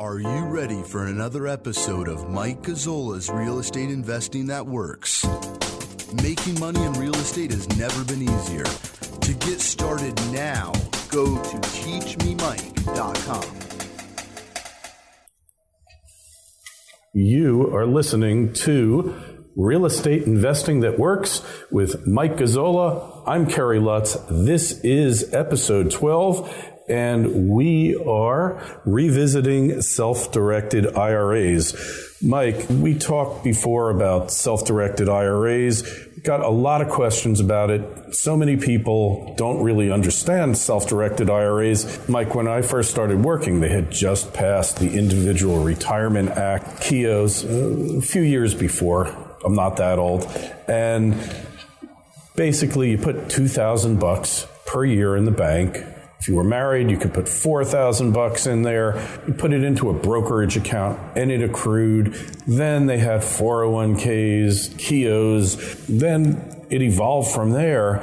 Are you ready for another episode of Mike Gazzola's Real Estate Investing That Works? Making money in real estate has never been easier. To get started now, go to teachmemike.com. You are listening to Real Estate Investing That Works with Mike Gazzola. I'm Kerry Lutz. This is episode 12, and we are revisiting self directed IRAs. Mike, we talked before about self directed IRAs. Got a lot of questions about it. So many people don't really understand self directed IRAs. Mike, when I first started working, they had just passed the Individual Retirement Act, Keoghs, uh, a few years before. I'm not that old. And basically, you put 2000 bucks per year in the bank if you were married, you could put 4,000 bucks in there. You put it into a brokerage account and it accrued. Then they had 401ks, Keoghs. Then it evolved from there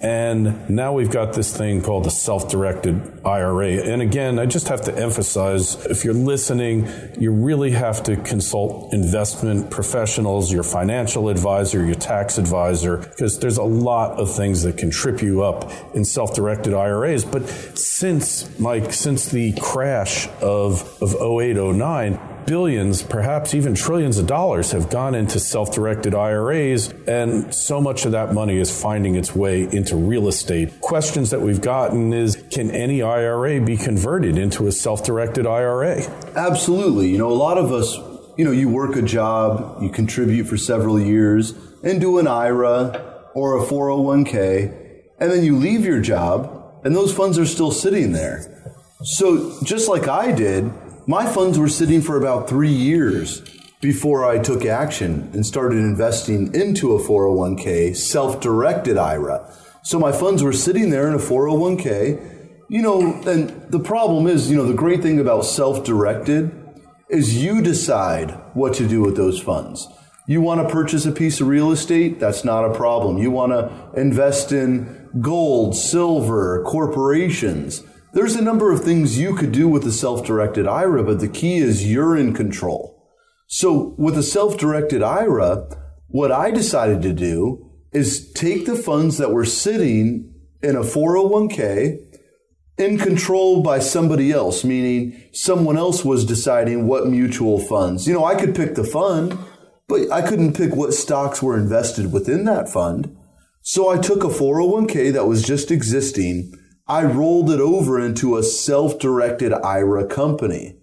and now we've got this thing called the self directed IRA. And again, I just have to emphasize if you're listening, you really have to consult investment professionals, your financial advisor, your tax advisor, because there's a lot of things that can trip you up in self directed IRAs. But since, Mike, since the crash of, of 08, 09, billions, perhaps even trillions of dollars have gone into self directed IRAs, and so much of that money is finding its way into real estate. Questions that we've gotten is can any IRA be converted into a self directed IRA? Absolutely. You know, a lot of us, you know, you work a job, you contribute for several years, and do an IRA or a 401k, and then you leave your job, and those funds are still sitting there. So, just like I did, my funds were sitting for about three years before I took action and started investing into a 401k, self directed IRA. So my funds were sitting there in a 401k. You know, and the problem is, you know, the great thing about self directed is you decide what to do with those funds. You want to purchase a piece of real estate? That's not a problem. You want to invest in gold, silver, corporations there's a number of things you could do with a self-directed IRA, but the key is you're in control. So with a self-directed IRA, what I decided to do is take the funds that were sitting in a 401k in control by somebody else, meaning someone else was deciding what mutual funds. You know, I could pick the fund, but I couldn't pick what stocks were invested within that fund. So I took a 401k that was just existing I rolled it over into a self-directed IRA company.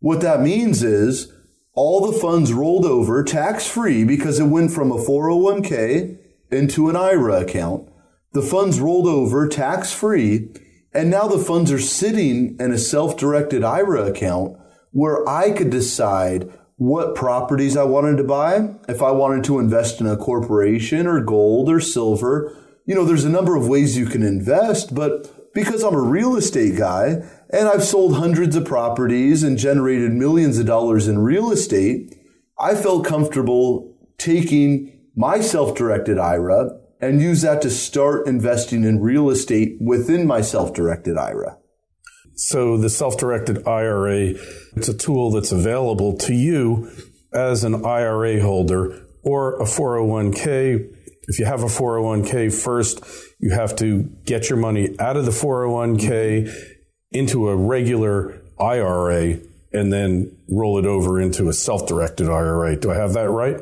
What that means is all the funds rolled over tax free because it went from a 401k into an IRA account. The funds rolled over tax free. And now the funds are sitting in a self-directed IRA account where I could decide what properties I wanted to buy. If I wanted to invest in a corporation or gold or silver, you know, there's a number of ways you can invest, but because I'm a real estate guy and I've sold hundreds of properties and generated millions of dollars in real estate, I felt comfortable taking my self-directed IRA and use that to start investing in real estate within my self-directed IRA. So the self-directed IRA, it's a tool that's available to you as an IRA holder or a 401k if you have a 401k first, you have to get your money out of the 401k into a regular IRA and then roll it over into a self-directed IRA. Do I have that right?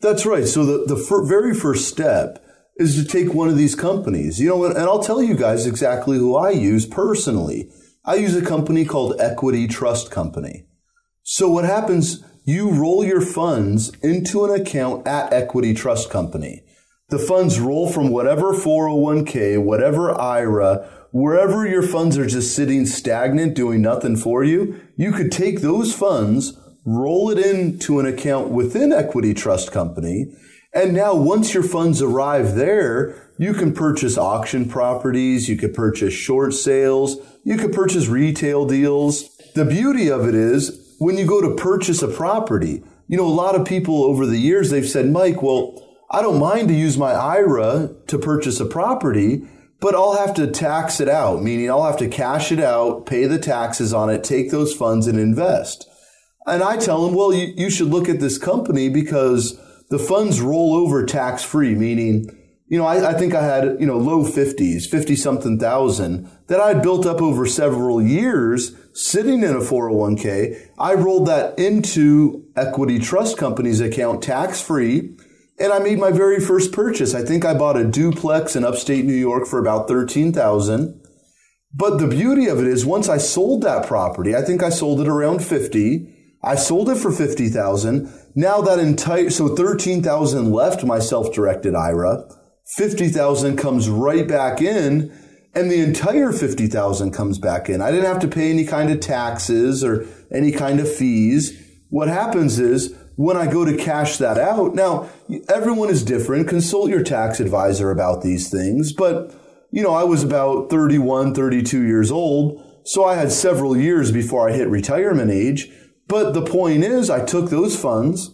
That's right. So the, the fir- very first step is to take one of these companies. You know, and I'll tell you guys exactly who I use personally. I use a company called Equity Trust Company. So what happens, you roll your funds into an account at Equity Trust Company. The funds roll from whatever 401k, whatever IRA, wherever your funds are just sitting stagnant, doing nothing for you, you could take those funds, roll it into an account within Equity Trust Company, and now once your funds arrive there, you can purchase auction properties, you could purchase short sales, you could purchase retail deals. The beauty of it is when you go to purchase a property, you know, a lot of people over the years, they've said, Mike, well, I don't mind to use my IRA to purchase a property, but I'll have to tax it out, meaning I'll have to cash it out, pay the taxes on it, take those funds and invest. And I tell them, well, you, you should look at this company because the funds roll over tax free, meaning, you know, I, I, think I had, you know, low 50s, 50 something thousand that I built up over several years sitting in a 401k. I rolled that into Equity Trust Company's account tax free. And I made my very first purchase. I think I bought a duplex in upstate New York for about 13,000. But the beauty of it is once I sold that property, I think I sold it around 50. I sold it for 50,000. Now that entire, so 13,000 left my self-directed IRA. 50,000 comes right back in and the entire 50,000 comes back in. I didn't have to pay any kind of taxes or any kind of fees. What happens is when I go to cash that out, now everyone is different. Consult your tax advisor about these things. But, you know, I was about 31, 32 years old. So I had several years before I hit retirement age. But the point is, I took those funds.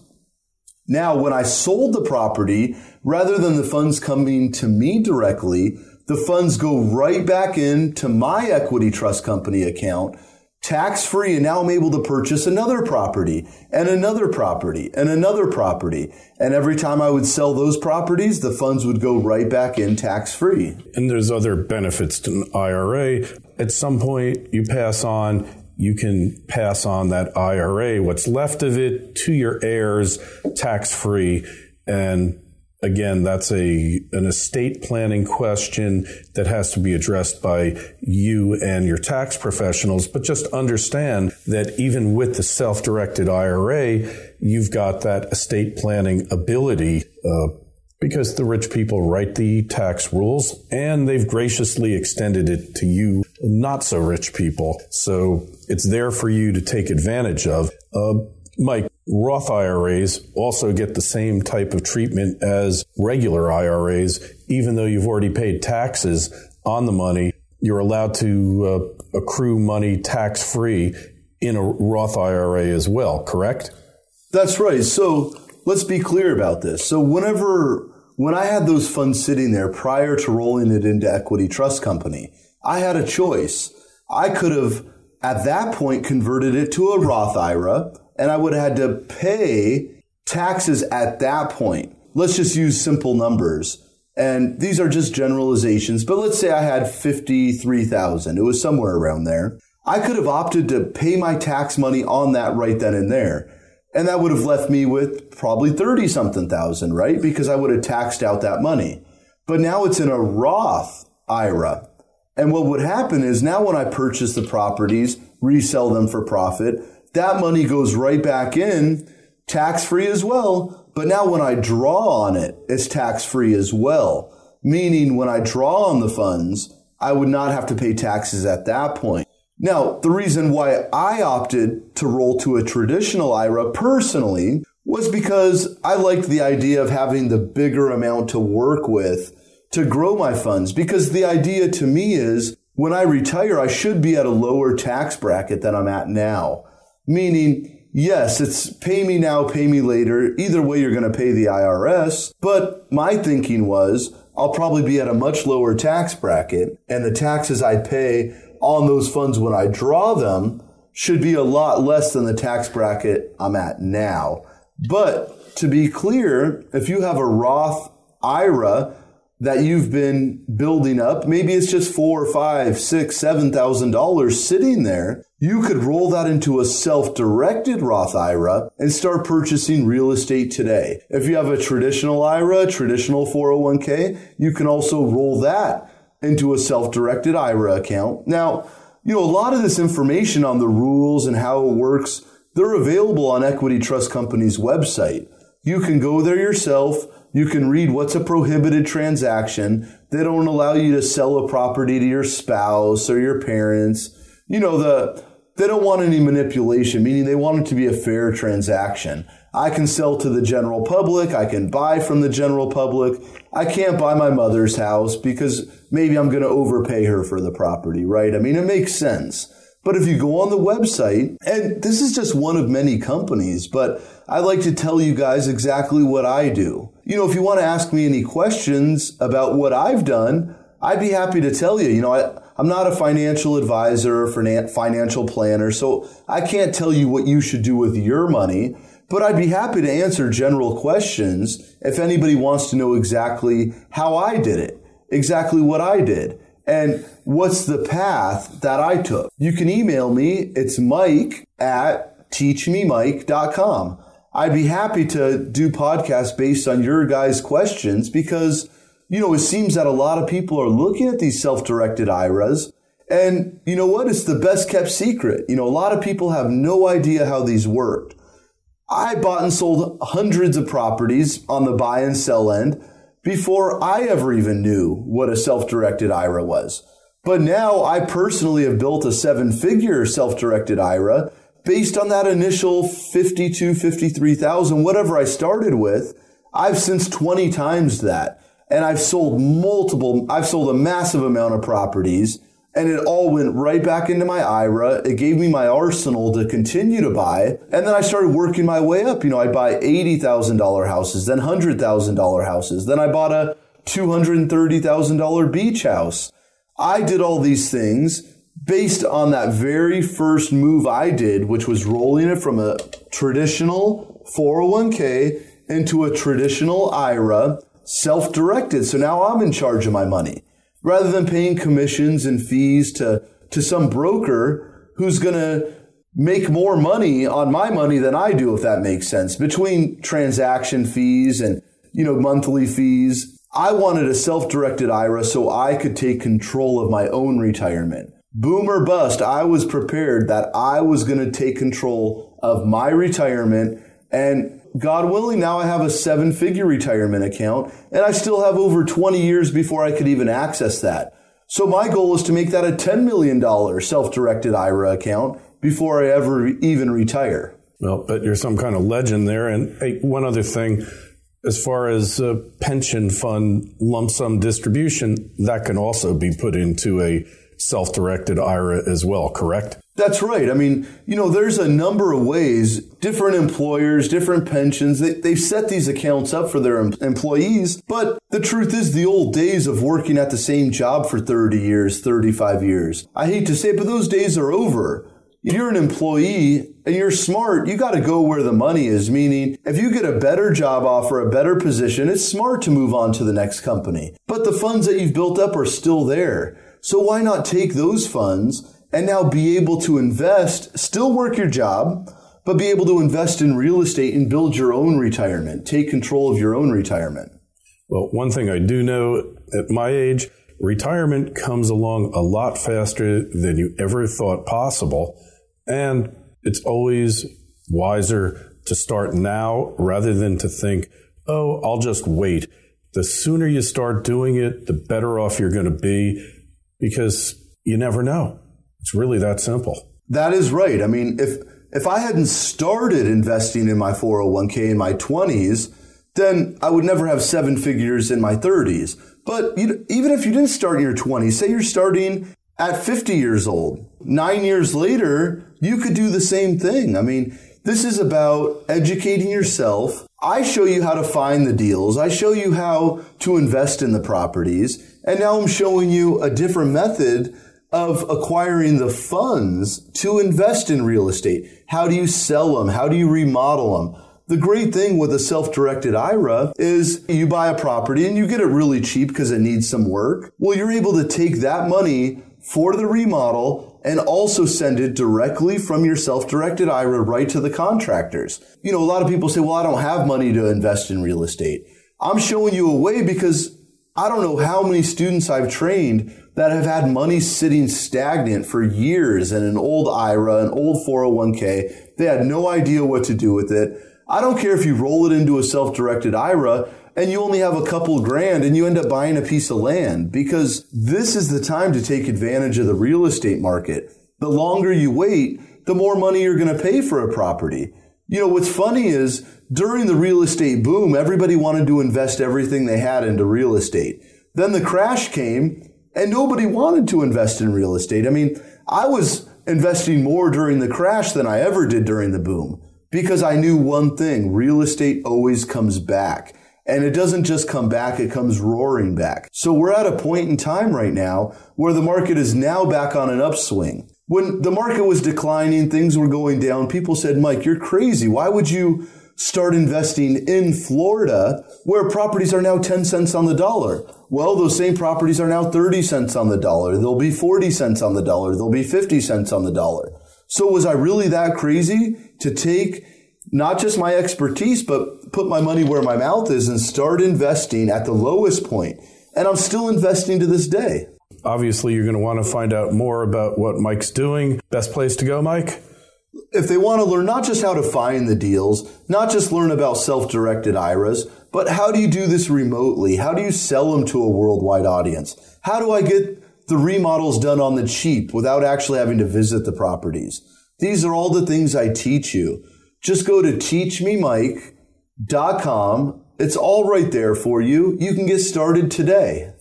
Now, when I sold the property, rather than the funds coming to me directly, the funds go right back into my equity trust company account, tax free. And now I'm able to purchase another property and another property and another property. And every time I would sell those properties, the funds would go right back in tax free. And there's other benefits to an IRA. At some point, you pass on you can pass on that IRA, what's left of it, to your heirs tax free. And again, that's a an estate planning question that has to be addressed by you and your tax professionals. But just understand that even with the self-directed IRA, you've got that estate planning ability. Uh, because the rich people write the tax rules and they've graciously extended it to you, not so rich people. So it's there for you to take advantage of. Uh, Mike, Roth IRAs also get the same type of treatment as regular IRAs, even though you've already paid taxes on the money. You're allowed to uh, accrue money tax free in a Roth IRA as well, correct? That's right. So let's be clear about this. So whenever when I had those funds sitting there prior to rolling it into Equity Trust Company, I had a choice. I could have at that point converted it to a Roth IRA and I would have had to pay taxes at that point. Let's just use simple numbers. And these are just generalizations, but let's say I had 53,000. It was somewhere around there. I could have opted to pay my tax money on that right then and there. And that would have left me with probably 30 something thousand, right? Because I would have taxed out that money. But now it's in a Roth IRA. And what would happen is now when I purchase the properties, resell them for profit, that money goes right back in, tax free as well. But now when I draw on it, it's tax free as well. Meaning when I draw on the funds, I would not have to pay taxes at that point. Now, the reason why I opted to roll to a traditional IRA personally was because I liked the idea of having the bigger amount to work with to grow my funds. Because the idea to me is when I retire, I should be at a lower tax bracket than I'm at now. Meaning, yes, it's pay me now, pay me later. Either way, you're going to pay the IRS. But my thinking was I'll probably be at a much lower tax bracket and the taxes I pay on those funds when I draw them should be a lot less than the tax bracket I'm at now. But to be clear, if you have a Roth IRA that you've been building up, maybe it's just four, five, six, seven thousand dollars sitting there. You could roll that into a self-directed Roth IRA and start purchasing real estate today. If you have a traditional IRA, traditional 401k, you can also roll that into a self-directed IRA account. Now, you know, a lot of this information on the rules and how it works, they're available on Equity Trust Company's website. You can go there yourself, You can read what's a prohibited transaction. They don't allow you to sell a property to your spouse or your parents. You know, the, they don't want any manipulation, meaning they want it to be a fair transaction. I can sell to the general public. I can buy from the general public. I can't buy my mother's house because maybe I'm going to overpay her for the property, right? I mean, it makes sense. But if you go on the website, and this is just one of many companies, but I like to tell you guys exactly what I do. You know, if you want to ask me any questions about what I've done, I'd be happy to tell you. You know, I, I'm not a financial advisor or financial planner, so I can't tell you what you should do with your money. But I'd be happy to answer general questions if anybody wants to know exactly how I did it, exactly what I did, and what's the path that I took. You can email me. It's mike at teachmemike.com. I'd be happy to do podcasts based on your guys' questions because, you know, it seems that a lot of people are looking at these self-directed IRAs and you know what? It's the best kept secret. You know, a lot of people have no idea how these worked. I bought and sold hundreds of properties on the buy and sell end before I ever even knew what a self-directed IRA was. But now I personally have built a seven figure self-directed IRA based on that initial 52, 53,000, whatever I started with. I've since 20 times that and I've sold multiple, I've sold a massive amount of properties and it all went right back into my IRA. It gave me my arsenal to continue to buy. And then I started working my way up. You know, I buy $80,000 houses, then $100,000 houses. Then I bought a $230,000 beach house. I did all these things based on that very first move I did, which was rolling it from a traditional 401k into a traditional IRA, self directed. So now I'm in charge of my money rather than paying commissions and fees to, to some broker who's going to make more money on my money than I do, if that makes sense. Between transaction fees and, you know, monthly fees, I wanted a self-directed IRA so I could take control of my own retirement. Boom or bust, I was prepared that I was going to take control of my retirement and God willing, now I have a seven figure retirement account and I still have over 20 years before I could even access that. So my goal is to make that a $10 million self-directed IRA account before I ever even retire. Well, but you're some kind of legend there. And hey, one other thing, as far as a pension fund lump sum distribution, that can also be put into a self-directed IRA as well, correct? That's right. I mean, you know, there's a number of ways different employers, different pensions, they, they've set these accounts up for their em- employees. But the truth is, the old days of working at the same job for 30 years, 35 years, I hate to say it, but those days are over. If you're an employee and you're smart, you got to go where the money is. Meaning, if you get a better job offer, a better position, it's smart to move on to the next company. But the funds that you've built up are still there. So why not take those funds and now be able to invest, still work your job, but be able to invest in real estate and build your own retirement, take control of your own retirement. Well, one thing I do know at my age, retirement comes along a lot faster than you ever thought possible. And it's always wiser to start now rather than to think, oh, I'll just wait. The sooner you start doing it, the better off you're going to be because you never know. It's really that simple. That is right. I mean, if if I hadn't started investing in my 401k in my 20s, then I would never have seven figures in my 30s. But you, even if you didn't start in your 20s, say you're starting at 50 years old, nine years later, you could do the same thing. I mean, this is about educating yourself. I show you how to find the deals. I show you how to invest in the properties. And now I'm showing you a different method of acquiring the funds to invest in real estate. How do you sell them? How do you remodel them? The great thing with a self-directed IRA is you buy a property and you get it really cheap because it needs some work. Well, you're able to take that money for the remodel and also send it directly from your self-directed IRA right to the contractors. You know, a lot of people say, well, I don't have money to invest in real estate. I'm showing you a way because I don't know how many students I've trained that have had money sitting stagnant for years in an old IRA, an old 401k. They had no idea what to do with it. I don't care if you roll it into a self-directed IRA and you only have a couple grand and you end up buying a piece of land because this is the time to take advantage of the real estate market. The longer you wait, the more money you're going to pay for a property. You know, what's funny is during the real estate boom, everybody wanted to invest everything they had into real estate. Then the crash came and nobody wanted to invest in real estate. I mean, I was investing more during the crash than I ever did during the boom because I knew one thing real estate always comes back. And it doesn't just come back, it comes roaring back. So we're at a point in time right now where the market is now back on an upswing. When the market was declining, things were going down, people said, Mike, you're crazy. Why would you start investing in Florida where properties are now 10 cents on the dollar? Well, those same properties are now 30 cents on the dollar. They'll be 40 cents on the dollar. They'll be 50 cents on the dollar. So was I really that crazy to take not just my expertise, but put my money where my mouth is and start investing at the lowest point? And I'm still investing to this day. Obviously, you're going to want to find out more about what Mike's doing. Best place to go, Mike? If they want to learn not just how to find the deals, not just learn about self directed IRAs, but how do you do this remotely? How do you sell them to a worldwide audience? How do I get the remodels done on the cheap without actually having to visit the properties? These are all the things I teach you. Just go to teachmemike.com. It's all right there for you. You can get started today.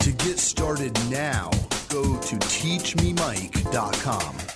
To get started now, go to teachmemike.com.